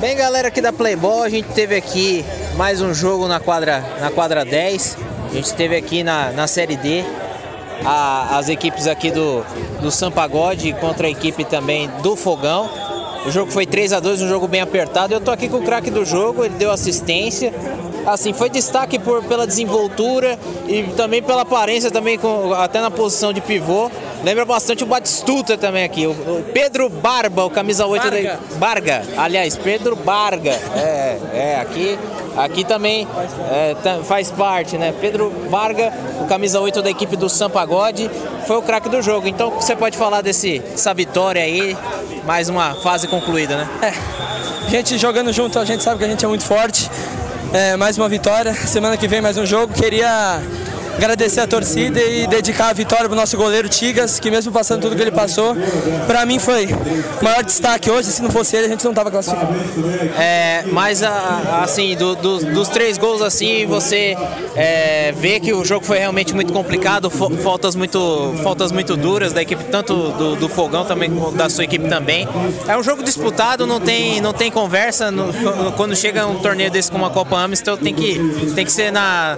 Bem, galera aqui da Playboy, a gente teve aqui mais um jogo na quadra, na quadra 10. A gente teve aqui na, na Série D a, as equipes aqui do, do Sampagode contra a equipe também do Fogão. O jogo foi 3 a 2 um jogo bem apertado. Eu tô aqui com o craque do jogo, ele deu assistência. Assim, foi destaque por, pela desenvoltura e também pela aparência, também com, até na posição de pivô. Lembra bastante o Batistuta também aqui. O, Pedro Barba, o camisa 8 Barga. da. Barga, aliás, Pedro Barga. É, é, aqui, aqui também é, faz parte, né? Pedro Barga, o camisa 8 da equipe do Sampagode, foi o craque do jogo. Então você pode falar desse, dessa vitória aí, mais uma fase concluída, né? A gente jogando junto, a gente sabe que a gente é muito forte. É, mais uma vitória. Semana que vem mais um jogo. Queria agradecer a torcida e dedicar a vitória pro nosso goleiro Tigas, que mesmo passando tudo que ele passou, pra mim foi o maior destaque hoje. Se não fosse ele, a gente não tava classificado. É, mas assim, do- do- dos três gols assim, você é, vê que o jogo foi realmente muito complicado, faltas muito, faltas muito duras da equipe, tanto do, do Fogão também da sua equipe também. É um jogo disputado, não tem, não tem conversa. no- quando chega um torneio desse como a Copa Amistel, tem que, tem que ser na-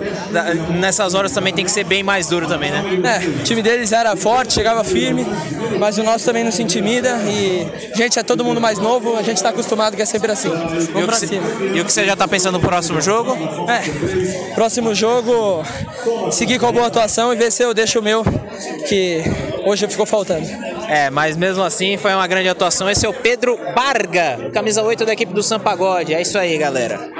nessas horas também tem que ser bem mais duro também, né? É, o time deles era forte, chegava firme, mas o nosso também não se intimida e, gente, é todo mundo mais novo, a gente tá acostumado que é sempre assim. E Vamos que pra cê- cima. E o que você já tá pensando no próximo jogo? É, próximo jogo, seguir com a boa atuação e ver se eu deixo o meu, que hoje ficou faltando. É, mas mesmo assim foi uma grande atuação. Esse é o Pedro Barga, camisa 8 da equipe do Sampagode. É isso aí, galera.